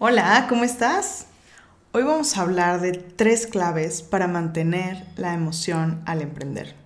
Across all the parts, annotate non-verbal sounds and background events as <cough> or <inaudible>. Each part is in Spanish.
Hola, ¿cómo estás? Hoy vamos a hablar de tres claves para mantener la emoción al emprender.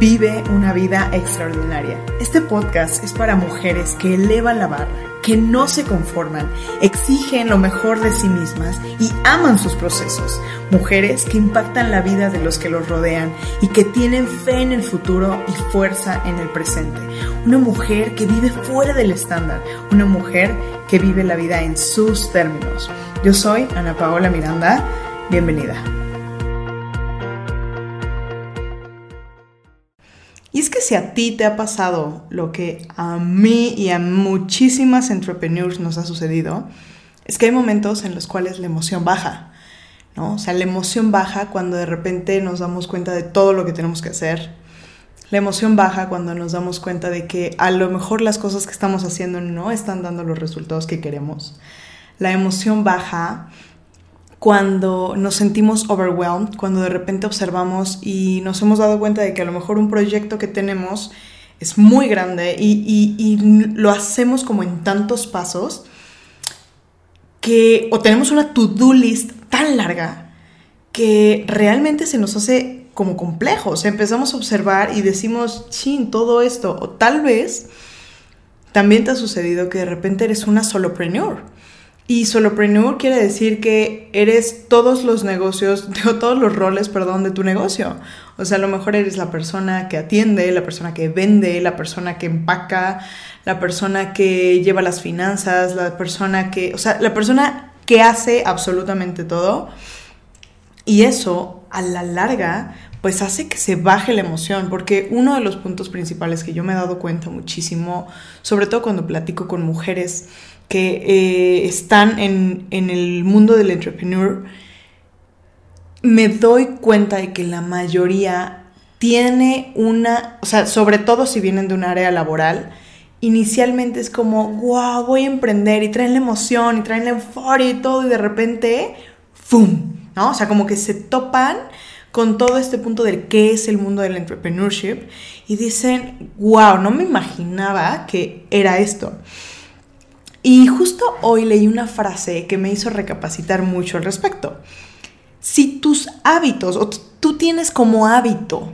Vive una vida extraordinaria. Este podcast es para mujeres que elevan la barra, que no se conforman, exigen lo mejor de sí mismas y aman sus procesos. Mujeres que impactan la vida de los que los rodean y que tienen fe en el futuro y fuerza en el presente. Una mujer que vive fuera del estándar. Una mujer que vive la vida en sus términos. Yo soy Ana Paola Miranda. Bienvenida. Y es que si a ti te ha pasado lo que a mí y a muchísimas entrepreneurs nos ha sucedido, es que hay momentos en los cuales la emoción baja, ¿no? O sea, la emoción baja cuando de repente nos damos cuenta de todo lo que tenemos que hacer. La emoción baja cuando nos damos cuenta de que a lo mejor las cosas que estamos haciendo no están dando los resultados que queremos. La emoción baja cuando nos sentimos overwhelmed, cuando de repente observamos y nos hemos dado cuenta de que a lo mejor un proyecto que tenemos es muy grande y, lo hacemos como en tantos pasos que o tenemos una to-do list tan larga que realmente se nos hace como complejo. O sea, empezamos a observar y decimos, chin, todo esto. O tal vez también te ha sucedido que de repente eres una solopreneur y solopreneur quiere decir que eres todos los negocios, <laughs> todos los roles, perdón, de tu negocio. O sea, a lo mejor eres la persona que atiende, la persona que vende, la persona que empaca, la persona que lleva las finanzas, la persona que, o sea, la persona que hace absolutamente todo. Y eso, a la larga, pues hace que se baje la emoción, porque uno de los puntos principales que yo me he dado cuenta muchísimo, sobre todo cuando platico con mujeres, que eh, están en, el mundo del entrepreneur, me doy cuenta de que la mayoría tiene una, o sea, sobre todo si vienen de un área laboral, inicialmente es como, wow, voy a emprender y traen la emoción y traen la euforia y todo y de repente, ¡fum! ¿No? O sea, como que se topan con todo este punto de qué es el mundo del entrepreneurship y dicen, wow, no me imaginaba que era esto. Y justo hoy leí una frase que me hizo recapacitar mucho al respecto. Si tus hábitos, o tú tienes como hábito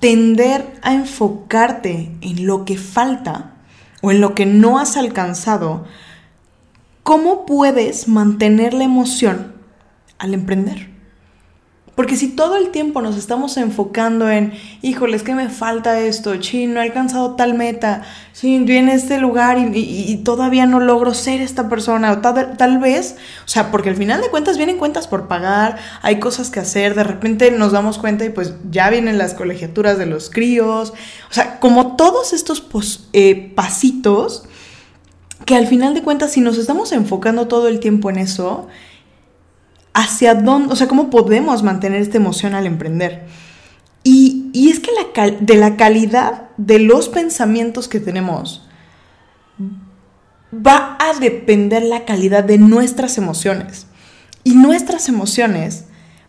tender a enfocarte en lo que falta o en lo que no has alcanzado, ¿cómo puedes mantener la emoción al emprender? Porque si todo el tiempo nos estamos enfocando en, híjole, es que me falta esto, sí, no he alcanzado tal meta, sí, viene este lugar y, todavía no logro ser esta persona, o tal, tal, vez, o sea, porque al final de cuentas vienen cuentas por pagar, hay cosas que hacer, de repente nos damos cuenta y pues ya vienen las colegiaturas de los críos, o sea, como todos estos eh, pasitos, que al final de cuentas si nos estamos enfocando todo el tiempo en eso, hacia dónde, o sea, cómo podemos mantener esta emoción al emprender. Y, es que la de la calidad de los pensamientos que tenemos va a depender la calidad de nuestras emociones. Y nuestras emociones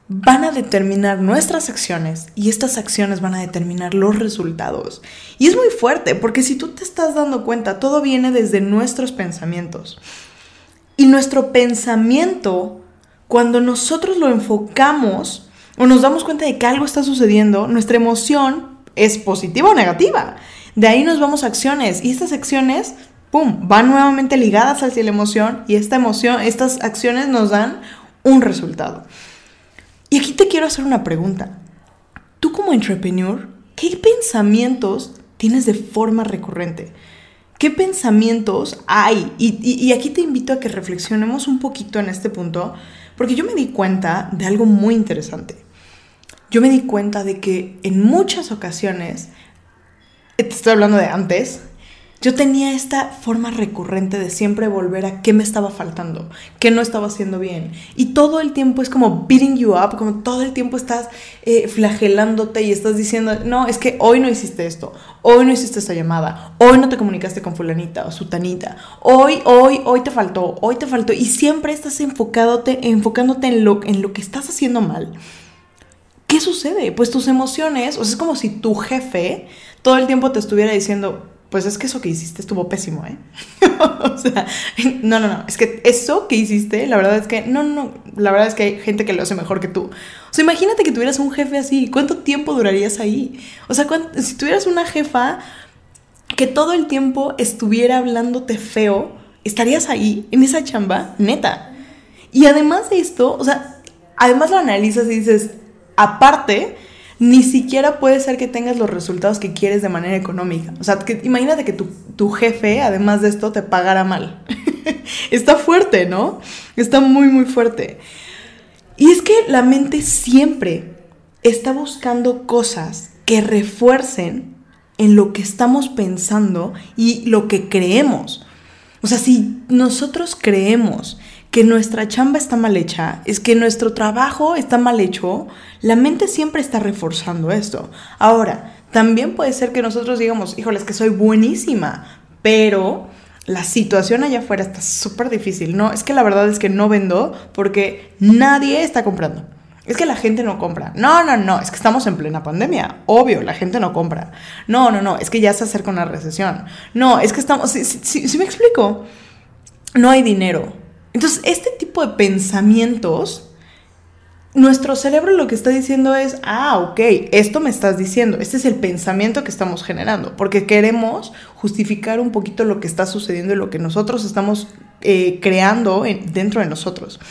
van a determinar nuestras acciones y estas acciones van a determinar los resultados. Y es muy fuerte porque si tú te estás dando cuenta, todo viene desde nuestros pensamientos. Y nuestro pensamiento cuando nosotros lo enfocamos o nos damos cuenta de que algo está sucediendo, nuestra emoción es positiva o negativa. De ahí nos vamos a acciones y estas acciones, ¡pum!, van nuevamente ligadas hacia la emoción y esta emoción, estas acciones nos dan un resultado. Y aquí te quiero hacer una pregunta. Tú como entrepreneur, ¿qué pensamientos tienes de forma recurrente? ¿Qué pensamientos hay? Y, y, aquí te invito a que reflexionemos un poquito en este punto, porque yo me di cuenta de algo muy interesante. Yo me di cuenta de que en muchas ocasiones, te estoy hablando de antes, yo tenía esta forma recurrente de siempre volver a qué me estaba faltando, qué no estaba haciendo bien. Y todo el tiempo es como beating you up, como todo el tiempo estás eh, flagelándote y estás diciendo, no, es que hoy no hiciste esto, hoy no hiciste esta llamada, hoy no te comunicaste con fulanita o sutanita, hoy, hoy, hoy te faltó, hoy te faltó. Y siempre estás enfocándote, enfocándote en lo, en lo que estás haciendo mal. ¿Qué sucede? Pues tus emociones, o sea, es como si tu jefe todo el tiempo te estuviera diciendo, pues es que eso que hiciste estuvo pésimo, ¿eh? <laughs> o sea, no, no, no, es que eso que hiciste, la verdad es que, no, no, la verdad es que hay gente que lo hace mejor que tú. O sea, imagínate que tuvieras un jefe así, ¿cuánto tiempo durarías ahí? O sea, si tuvieras una jefa que todo el tiempo estuviera hablándote feo, estarías ahí, en esa chamba, neta. Y además de esto, o sea, además lo analizas y dices, aparte, ni siquiera puede ser que tengas los resultados que quieres de manera económica. O sea, que, imagínate que tu, jefe, además de esto, te pagara mal. <laughs> Está fuerte, ¿no? Está muy, muy fuerte. Y es que la mente siempre está buscando cosas que refuercen en lo que estamos pensando y lo que creemos. O sea, si nosotros creemos que nuestra chamba está mal hecha, es que nuestro trabajo está mal hecho, la mente siempre está reforzando esto. Ahora, también puede ser que nosotros digamos, híjole, es que soy buenísima, pero la situación allá afuera está súper difícil. No, es que la verdad es que no vendo porque nadie está comprando. Es que la gente no compra. No, no, no, es que estamos en plena pandemia. Obvio, la gente no compra. No, no, no, es que ya se acerca una recesión. No, es que estamos... Si, me explico, no hay dinero entonces, este tipo de pensamientos, nuestro cerebro lo que está diciendo es, ah, ok, esto me estás diciendo, este es el pensamiento que estamos generando, porque queremos justificar un poquito lo que está sucediendo y lo que nosotros estamos eh, creando dentro de nosotros.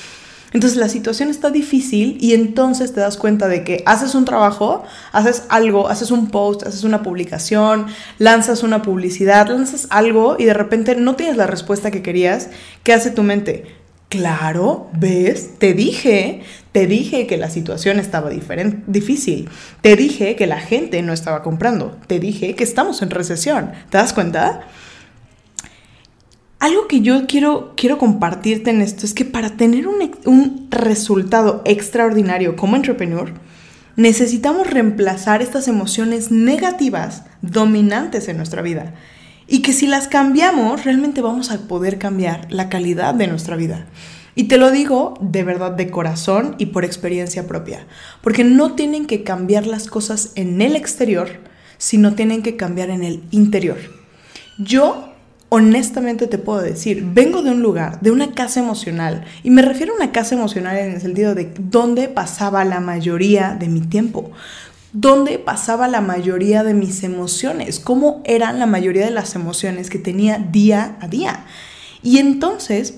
Entonces la situación está difícil y entonces te das cuenta de que haces un trabajo, haces algo, haces un post, haces una publicación, lanzas una publicidad, lanzas algo y de repente no tienes la respuesta que querías. ¿Qué hace tu mente? Claro, ves, te dije, te dije que la situación estaba difícil, te dije que la gente no estaba comprando, te dije que estamos en recesión. ¿Te das cuenta? Algo que yo quiero, quiero compartirte en esto es que para tener un, un resultado extraordinario como entrepreneur, necesitamos reemplazar estas emociones negativas dominantes en nuestra vida. Y que si las cambiamos, realmente vamos a poder cambiar la calidad de nuestra vida. Y te lo digo de verdad de corazón y por experiencia propia. Porque no tienen que cambiar las cosas en el exterior, sino tienen que cambiar en el interior. Yo honestamente te puedo decir, vengo de un lugar, de una casa emocional, y me refiero a una casa emocional en el sentido de dónde pasaba la mayoría de mi tiempo, dónde pasaba la mayoría de mis emociones, cómo eran la mayoría de las emociones que tenía día a día. Y entonces,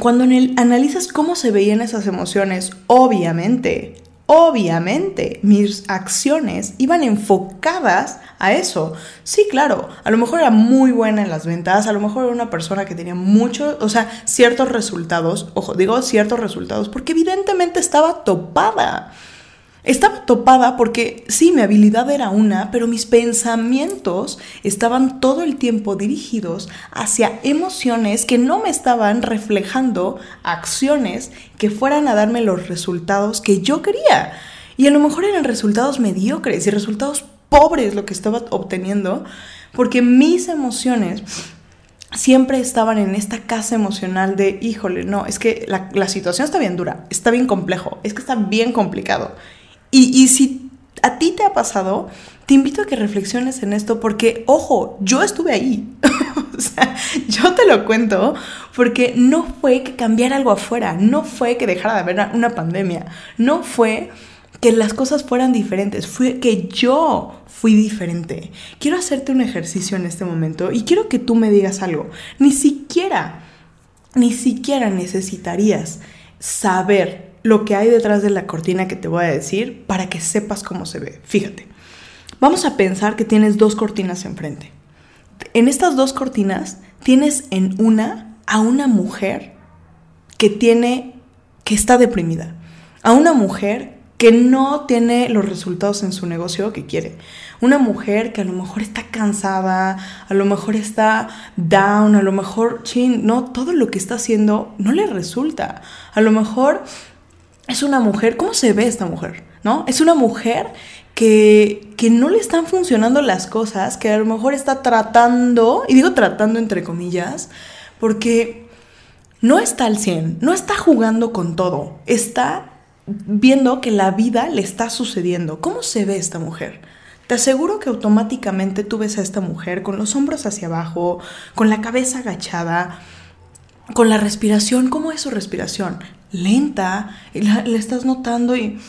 cuando analizas cómo se veían esas emociones, obviamente Obviamente, mis acciones iban enfocadas a eso. Sí, claro, a lo mejor era muy buena en las ventas, a lo mejor era una persona que tenía mucho, o sea, ciertos resultados, ojo, digo ciertos resultados, porque evidentemente estaba topada. Estaba topada porque sí, mi habilidad era una, pero mis pensamientos estaban todo el tiempo dirigidos hacia emociones que no me estaban reflejando acciones que fueran a darme los resultados que yo quería. Y a lo mejor eran resultados mediocres y resultados pobres lo que estaba obteniendo, porque mis emociones siempre estaban en esta casa emocional de, híjole, no, es que la, situación está bien dura, está bien complejo, es que está bien complicado. Y, si a ti te ha pasado, te invito a que reflexiones en esto porque, ojo, yo estuve ahí. <laughs> o sea, yo te lo cuento porque no fue que cambiara algo afuera, no fue que dejara de haber una pandemia, no fue que las cosas fueran diferentes, fue que yo fui diferente. Quiero hacerte un ejercicio en este momento y quiero que tú me digas algo. Ni siquiera, ni siquiera necesitarías saber lo que hay detrás de la cortina que te voy a decir para que sepas cómo se ve. Fíjate, vamos a pensar que tienes dos cortinas enfrente. En estas dos cortinas tienes en una a una mujer que tiene, que está deprimida, a una mujer que no tiene los resultados en su negocio que quiere. Una mujer que a lo mejor está cansada, a lo mejor está down, a lo mejor, chin, no, todo lo que está haciendo no le resulta. A lo mejor es una mujer, ¿cómo se ve esta mujer? ¿No? Es una mujer que, que, no le están funcionando las cosas, que a lo mejor está tratando, y digo tratando entre comillas, porque no está al 100, no está jugando con todo, está viendo que la vida le está sucediendo. ¿Cómo se ve esta mujer? te aseguro que automáticamente tú ves a esta mujer con los hombros hacia abajo, con la cabeza agachada, con la respiración. ¿Cómo es su respiración? Lenta, y la, estás notando y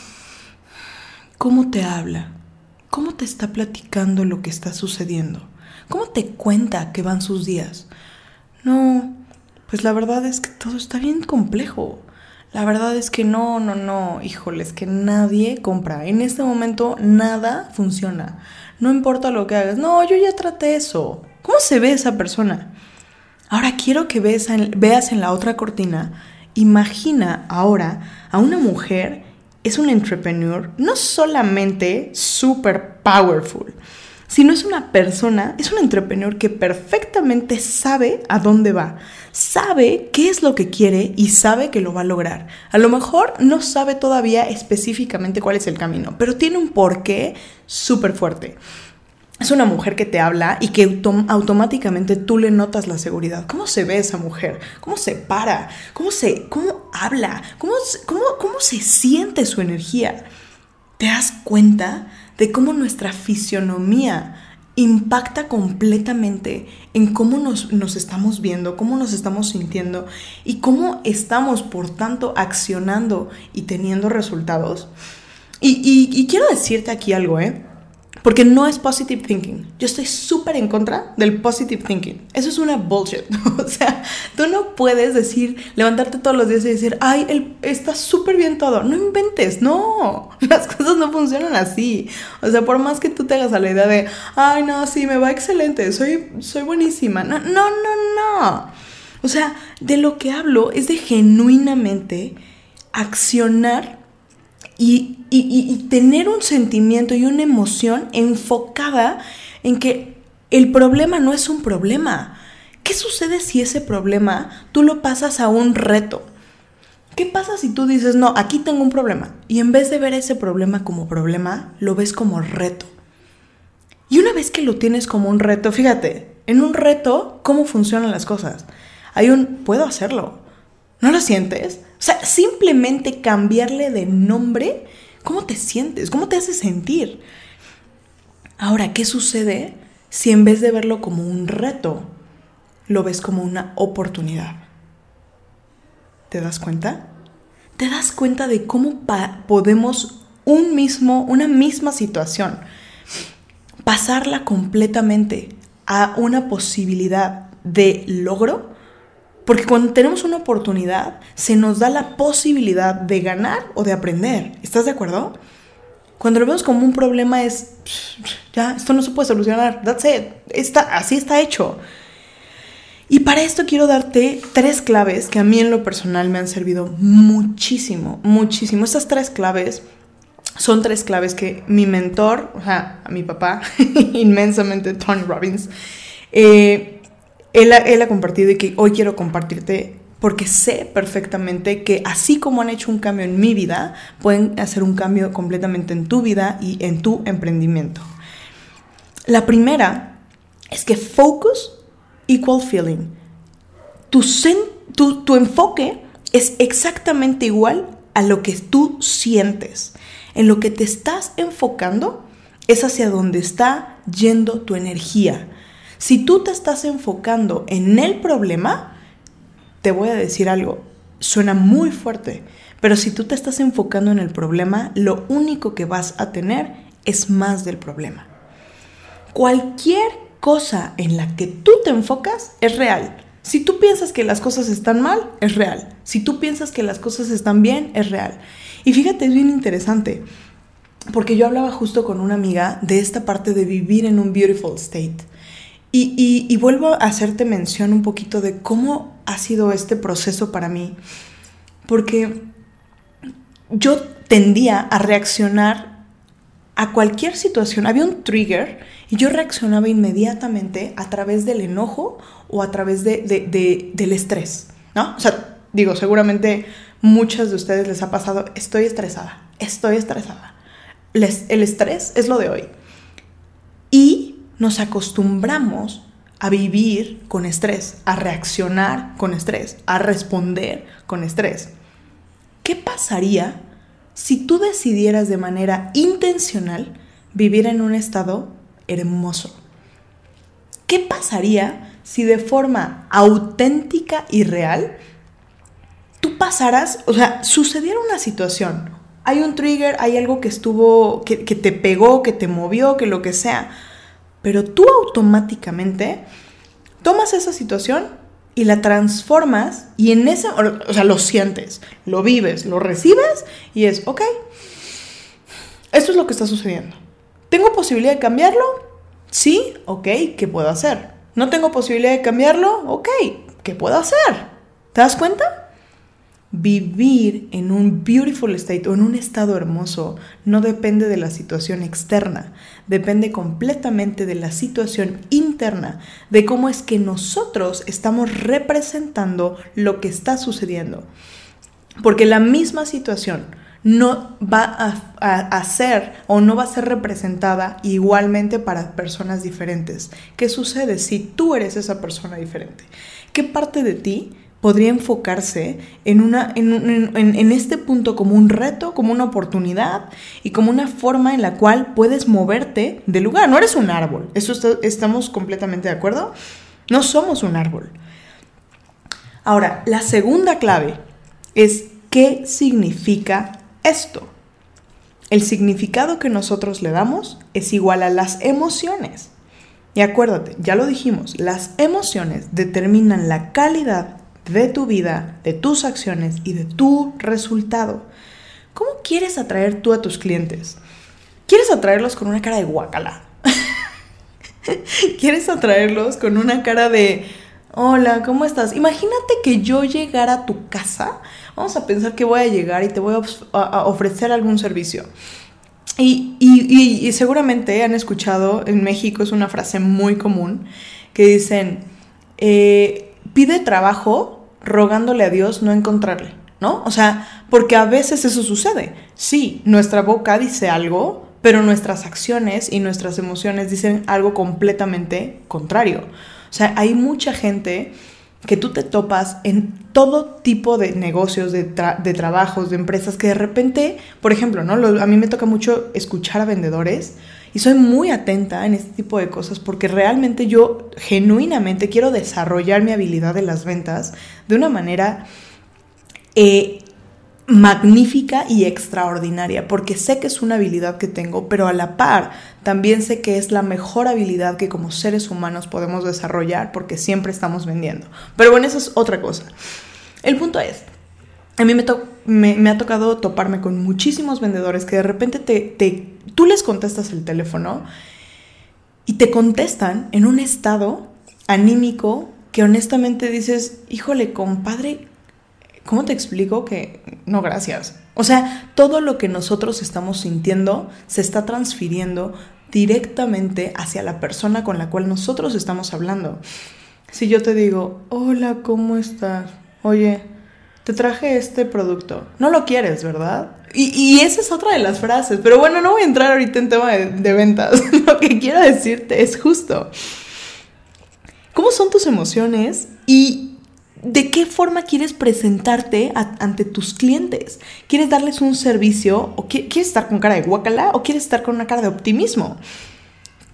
cómo te habla, cómo te está platicando lo que está sucediendo, cómo te cuenta que van sus días. No, pues la verdad es que todo está bien complejo. La verdad es que no, no, no, híjoles, que nadie compra. En este momento nada funciona. No importa lo que hagas. No, yo ya traté eso. ¿Cómo se ve esa persona? Ahora quiero que veas veas en la otra cortina. Imagina ahora a una mujer, es un entrepreneur, no solamente super powerful, sino es una persona, es un entrepreneur que perfectamente sabe a dónde va, sabe qué es lo que quiere y sabe que lo va a lograr. A lo mejor no sabe todavía específicamente cuál es el camino, pero tiene un porqué súper fuerte. Es una mujer que te habla y que automáticamente tú le notas la seguridad. ¿Cómo se ve esa mujer? ¿Cómo se para? ¿Cómo, se, cómo habla? ¿Cómo, cómo, cómo se siente su energía? ¿Te das cuenta de cómo nuestra fisionomía impacta completamente en cómo nos, estamos viendo, cómo nos estamos sintiendo y cómo estamos, por tanto, accionando y teniendo resultados. Y, y quiero decirte aquí algo, ¿eh? Porque no es positive thinking. Yo estoy súper en contra del positive thinking. Eso es una bullshit. <laughs> o sea, tú no puedes decir, levantarte todos los días y decir, ay, está súper bien todo. No inventes, no. <laughs> Las cosas no funcionan así. O sea, por más que tú te hagas la idea de, ay, no, sí, me va excelente, soy, soy buenísima. No, no, no, no. O sea, de lo que hablo es de genuinamente accionar y, tener un sentimiento y una emoción enfocada en que el problema no es un problema. ¿Qué sucede si ese problema tú lo pasas a un reto? ¿Qué pasa si tú dices, no, aquí tengo un problema? Y en vez de ver ese problema como problema, lo ves como reto. Y una vez que lo tienes como un reto, fíjate, en un reto, ¿cómo funcionan las cosas? Hay un, puedo hacerlo. ¿No lo sientes? O sea, simplemente cambiarle de nombre, ¿cómo te sientes? ¿Cómo te hace sentir? Ahora, ¿qué sucede si en vez de verlo como un reto, lo ves como una oportunidad? ¿Te das cuenta? ¿Te das cuenta de cómo podemos un mismo, una misma situación, pasarla completamente a una posibilidad de logro? Porque cuando tenemos una oportunidad, se nos da la posibilidad de ganar o de aprender. ¿Estás de acuerdo? Cuando lo vemos como un problema es, ya, esto no se puede solucionar. That's it. Está, así está hecho. Y para esto quiero darte tres claves que a mí en lo personal me han servido muchísimo, muchísimo. Estas tres claves son tres claves que mi mentor, o sea, mi papá, <laughs> inmensamente, Tony Robbins, eh, él ha, compartido y que hoy quiero compartirte porque sé perfectamente que así como han hecho un cambio en mi vida, pueden hacer un cambio completamente en tu vida y en tu emprendimiento. La primera es que focus equal feeling. Tu, tu, tu enfoque es exactamente igual a lo que tú sientes. En lo que te estás enfocando es hacia donde está yendo tu energía. Si tú te estás enfocando en el problema, te voy a decir algo, suena muy fuerte, pero si tú te estás enfocando en el problema, lo único que vas a tener es más del problema. Cualquier cosa en la que tú te enfocas es real. Si tú piensas que las cosas están mal, es real. Si tú piensas que las cosas están bien, es real. Y fíjate, es bien interesante, porque yo hablaba justo con una amiga de esta parte de vivir en un beautiful state. Y, vuelvo a hacerte mención un poquito de cómo ha sido este proceso para mí, porque yo tendía a reaccionar a cualquier situación. Había un trigger y yo reaccionaba inmediatamente a través del enojo o a través de, del estrés, ¿no? O sea, digo, seguramente muchas de ustedes les ha pasado, estoy estresada, estoy estresada. el estrés es lo de hoy. Y nos acostumbramos a vivir con estrés, a reaccionar con estrés, a responder con estrés. ¿Qué pasaría si tú decidieras de manera intencional vivir en un estado hermoso. ¿Qué pasaría si de forma auténtica y real tú pasaras, o sea, sucediera una situación, hay un trigger, hay algo que estuvo, que, que te pegó, que te movió, que lo que sea, pero tú automáticamente tomas esa situación y la transformas y en ese, o sea, lo sientes, lo vives, lo recibes y es, ok, esto es lo que está sucediendo. ¿Tengo posibilidad de cambiarlo? Sí, ok, ¿qué puedo hacer? ¿No tengo posibilidad de cambiarlo? Ok, ¿qué puedo hacer? ¿Te das cuenta? Vivir en un beautiful state o en un estado hermoso no depende de la situación externa, depende completamente de la situación interna, de cómo es que nosotros estamos representando lo que está sucediendo. Porque la misma situación no va a, ser o no va a ser representada igualmente para personas diferentes. ¿Qué sucede si tú eres esa persona diferente? ¿Qué parte de ti podría enfocarse en, una, en, este punto como un reto, como una oportunidad y como una forma en la cual puedes moverte de lugar. No eres un árbol, eso estamos completamente de acuerdo. No somos un árbol. Ahora, la segunda clave es qué significa esto. El significado que nosotros le damos es igual a las emociones. Y acuérdate, ya lo dijimos, las emociones determinan la calidad de tu vida, de tus acciones y de tu resultado. ¿Cómo quieres atraer tú a tus clientes? ¿Quieres atraerlos con una cara de guacala? <laughs> ¿Quieres atraerlos con una cara de, hola, ¿cómo estás? Imagínate que yo llegara a tu casa, vamos a pensar que voy a llegar y te voy a, ofrecer algún servicio. Y, y, seguramente han escuchado, en México es una frase muy común, que dicen, eh, pide trabajo rogándole a Dios no encontrarle, ¿no? O sea, porque a veces eso sucede. Sí, nuestra boca dice algo, pero nuestras acciones y nuestras emociones dicen algo completamente contrario. O sea, hay mucha gente que tú te topas en todo tipo de negocios, de, trabajos, de empresas, que de repente, por ejemplo, ¿no? a mí me toca mucho escuchar a vendedores y soy muy atenta en este tipo de cosas porque realmente yo genuinamente quiero desarrollar mi habilidad de las ventas de una manera eh, magnífica y extraordinaria, porque sé que es una habilidad que tengo, pero a la par también sé que es la mejor habilidad que como seres humanos podemos desarrollar porque siempre estamos vendiendo. Pero bueno, eso es otra cosa. El punto es, a mí me, ha tocado toparme con muchísimos vendedores que de repente te, tú les contestas el teléfono y te contestan en un estado anímico que honestamente dices, híjole, compadre, ¿cómo te explico que no, gracias? O sea, todo lo que nosotros estamos sintiendo se está transfiriendo directamente hacia la persona con la cual nosotros estamos hablando. Si yo te digo, hola, ¿cómo estás? Oye, te traje este producto. No lo quieres, ¿verdad? Y, esa es otra de las frases. Pero bueno, no voy a entrar ahorita en tema de, ventas. <laughs> lo que quiero decirte es justo. ¿Cómo son tus emociones y de qué forma quieres presentarte ante tus clientes? ¿Quieres darles un servicio o quieres estar con cara de guacala o quieres estar con una cara de optimismo?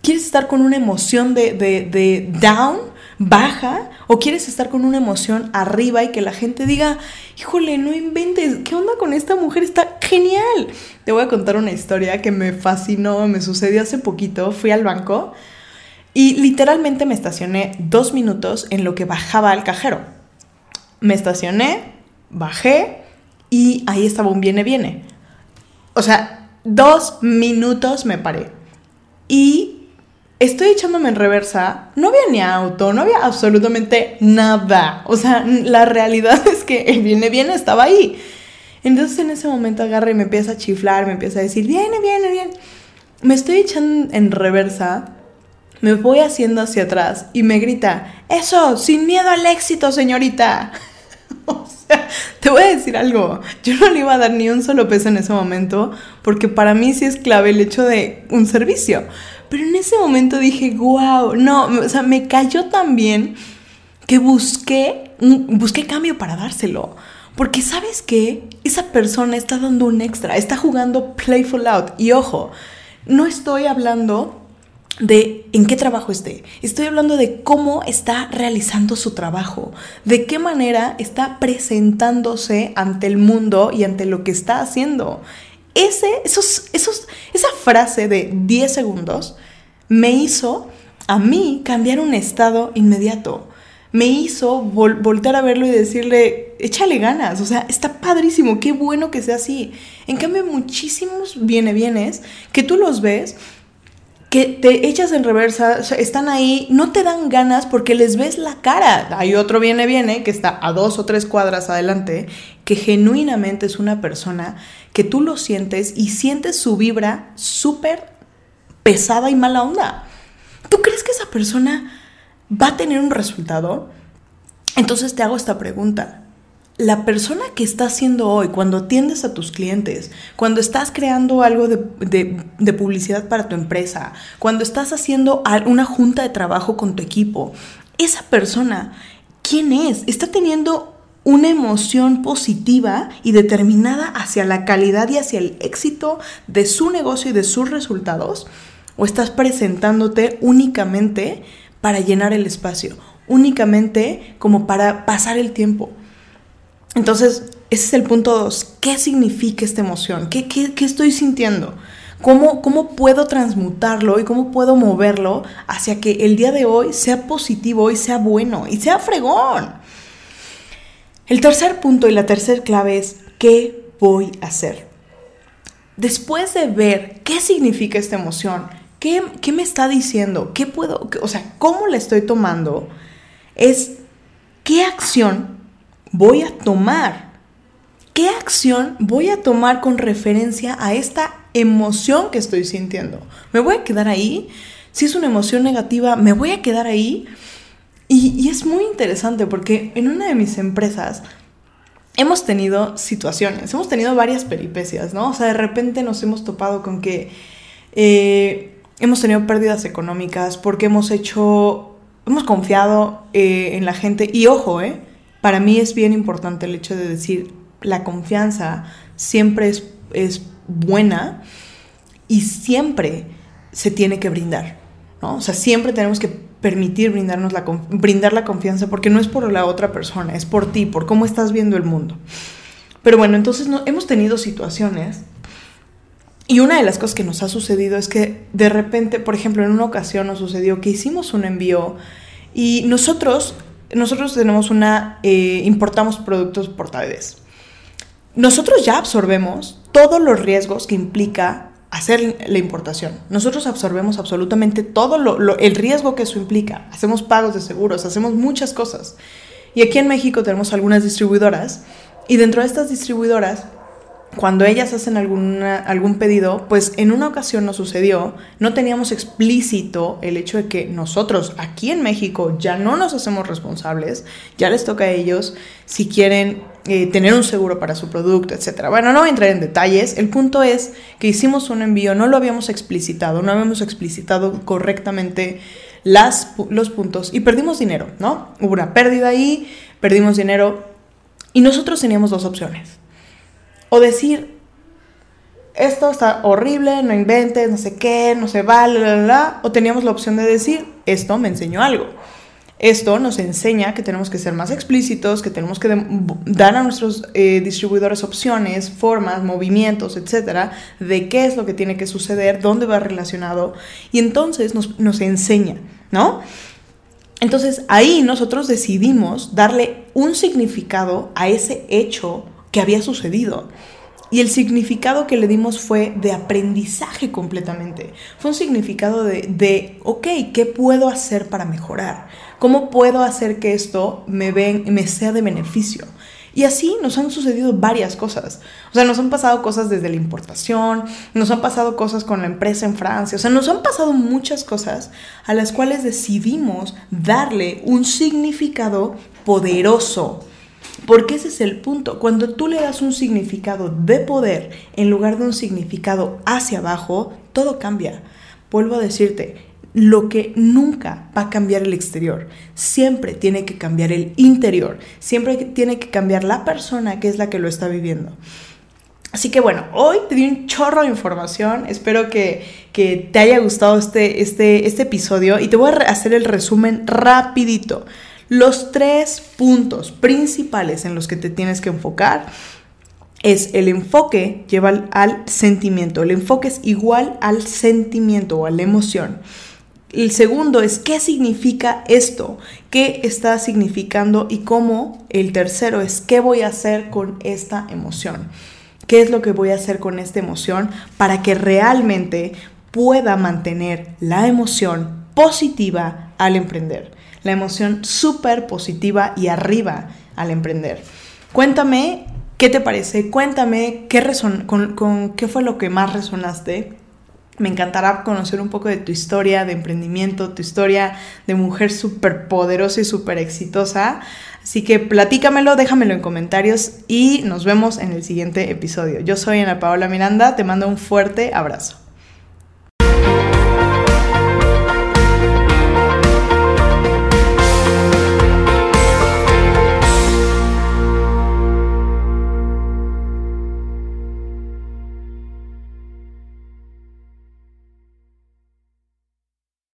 ¿Quieres estar con una emoción de, de down baja o quieres estar con una emoción arriba y que la gente diga, híjole, no inventes, ¿qué onda con esta mujer? Está genial. Te voy a contar una historia que me fascinó, me sucedió hace poquito, fui al banco y literalmente me estacioné dos minutos en lo que bajaba al cajero. Me estacioné, bajé y ahí estaba un viene, viene. O sea, dos minutos me paré. Y estoy echándome en reversa, no había ni auto, no había absolutamente nada. O sea, la realidad <laughs> es que el viene, viene estaba ahí. Entonces en ese momento agarra y me empieza a chiflar, me empieza a decir, viene, viene, viene. Me estoy echando en reversa, me voy haciendo hacia atrás y me grita, eso, sin miedo al éxito, señorita. <laughs> o sea, te voy a decir algo, yo no le iba a dar ni un solo peso en ese momento, porque para mí sí es clave el hecho de un servicio. Pero en ese momento dije, wow, no, o sea, me cayó tan bien que busqué, busqué cambio para dárselo. Porque sabes que esa persona está dando un extra, está jugando playful out. Y ojo, no estoy hablando de en qué trabajo esté. Estoy hablando de cómo está realizando su trabajo, de qué manera está presentándose ante el mundo y ante lo que está haciendo. Ese, esos, esos, esa frase de 10 segundos me hizo a mí cambiar un estado inmediato. Me hizo voltear a verlo y decirle, échale ganas, o sea, está padrísimo, qué bueno que sea así. En cambio, muchísimos viene bienes que tú los ves que te echas en reversa, están ahí, no te dan ganas porque les ves la cara. Hay otro viene, viene, que está a dos o tres cuadras adelante, que genuinamente es una persona que tú lo sientes y sientes su vibra súper pesada y mala onda. ¿Tú crees que esa persona va a tener un resultado? Entonces te hago esta pregunta la persona que estás siendo hoy, cuando atiendes a tus clientes, cuando estás creando algo de, publicidad para tu empresa, cuando estás haciendo una junta de trabajo con tu equipo, esa persona, ¿quién es? ¿Está teniendo una emoción positiva y determinada hacia la calidad y hacia el éxito de su negocio y de sus resultados? ¿O estás presentándote únicamente para llenar el espacio? Únicamente como para pasar el tiempo. Entonces, ese es el punto dos. ¿Qué significa esta emoción? ¿Qué, estoy sintiendo? ¿Cómo, ¿Cómo puedo transmutarlo y cómo puedo moverlo hacia que el día de hoy sea positivo y sea bueno y sea fregón? El tercer punto y la tercera clave es ¿qué voy a hacer? Después de ver qué significa esta emoción, qué, qué me está diciendo, qué puedo, o sea, cómo la estoy tomando, es qué acción voy a tomar? ¿Qué acción voy a tomar con referencia a esta emoción que estoy sintiendo? ¿Me voy a quedar ahí? Si es una emoción negativa, ¿me voy a quedar ahí? Y, es muy interesante porque en una de mis empresas hemos tenido situaciones, hemos tenido varias peripecias, ¿no? O sea, de repente nos hemos topado con que eh, hemos tenido pérdidas económicas porque hemos hecho, hemos confiado eh, en la gente y ojo, ¿eh? para mí es bien importante el hecho de decir, la confianza siempre es, es buena y siempre se tiene que brindar, ¿no? O sea, siempre tenemos que permitir brindarnos la, brindar la confianza porque no es por la otra persona, es por ti, por cómo estás viendo el mundo. Pero bueno, entonces no, hemos tenido situaciones y una de las cosas que nos ha sucedido es que de repente, por ejemplo, en una ocasión nos sucedió que hicimos un envío y nosotros nosotros tenemos una, eh, importamos productos portables. Nosotros ya absorbemos todos los riesgos que implica hacer la importación. Nosotros absorbemos absolutamente todo el riesgo que eso implica. Hacemos pagos de seguros, hacemos muchas cosas. Y aquí en México tenemos algunas distribuidoras y dentro de estas distribuidoras cuando ellas hacen alguna, algún pedido, pues en una ocasión nos sucedió, no teníamos explícito el hecho de que nosotros aquí en México ya no nos hacemos responsables, ya les toca a ellos si quieren eh, tener un seguro para su producto, etc. Bueno, no voy a entrar en detalles, el punto es que hicimos un envío, no lo habíamos explicitado, no habíamos explicitado correctamente las, los puntos y perdimos dinero, ¿no? Hubo una pérdida ahí, perdimos dinero y nosotros teníamos dos opciones o decir, esto está horrible, no inventes, no sé qué, no se vale. O teníamos la opción de decir, esto me enseñó algo. Esto nos enseña que tenemos que ser más explícitos, que tenemos que dar a nuestros eh, distribuidores opciones, formas, movimientos, etcétera, de qué es lo que tiene que suceder, dónde va relacionado, y entonces nos, nos enseña, ¿no? Entonces ahí nosotros decidimos darle un significado a ese hecho que había sucedido. Y el significado que le dimos fue de aprendizaje completamente. Fue un significado de, de, ok, ¿qué puedo hacer para mejorar? ¿Cómo puedo hacer que esto me, ven, me sea de beneficio? Y así nos han sucedido varias cosas. O sea, nos han pasado cosas desde la importación, nos han pasado cosas con la empresa en Francia, o sea, nos han pasado muchas cosas a las cuales decidimos darle un significado poderoso porque ese es el punto. Cuando tú le das un significado de poder en lugar de un significado hacia abajo, todo cambia. Vuelvo a decirte, lo que nunca va a cambiar el exterior, siempre tiene que cambiar el interior, siempre tiene que cambiar la persona que es la que lo está viviendo. Así que bueno, hoy te di un chorro de información. Espero que, que te haya gustado este, este, este episodio y te voy a hacer el resumen rapidito. Los tres puntos principales en los que te tienes que enfocar es el enfoque lleva al, sentimiento. El enfoque es igual al sentimiento o a la emoción. El segundo es qué significa esto, qué está significando y cómo. El tercero es qué voy a hacer con esta emoción. ¿Qué es lo que voy a hacer con esta emoción para que realmente pueda mantener la emoción positiva al emprender? La emoción súper positiva y arriba al emprender. Cuéntame ¿Qué te parece? Cuéntame qué con, con, qué fue lo que más resonaste. Me encantará conocer un poco de tu historia de emprendimiento, tu historia de mujer súper poderosa y súper exitosa. Así que platícamelo, déjamelo en comentarios y nos vemos en el siguiente episodio. Yo soy Ana Paola Miranda, te mando un fuerte abrazo.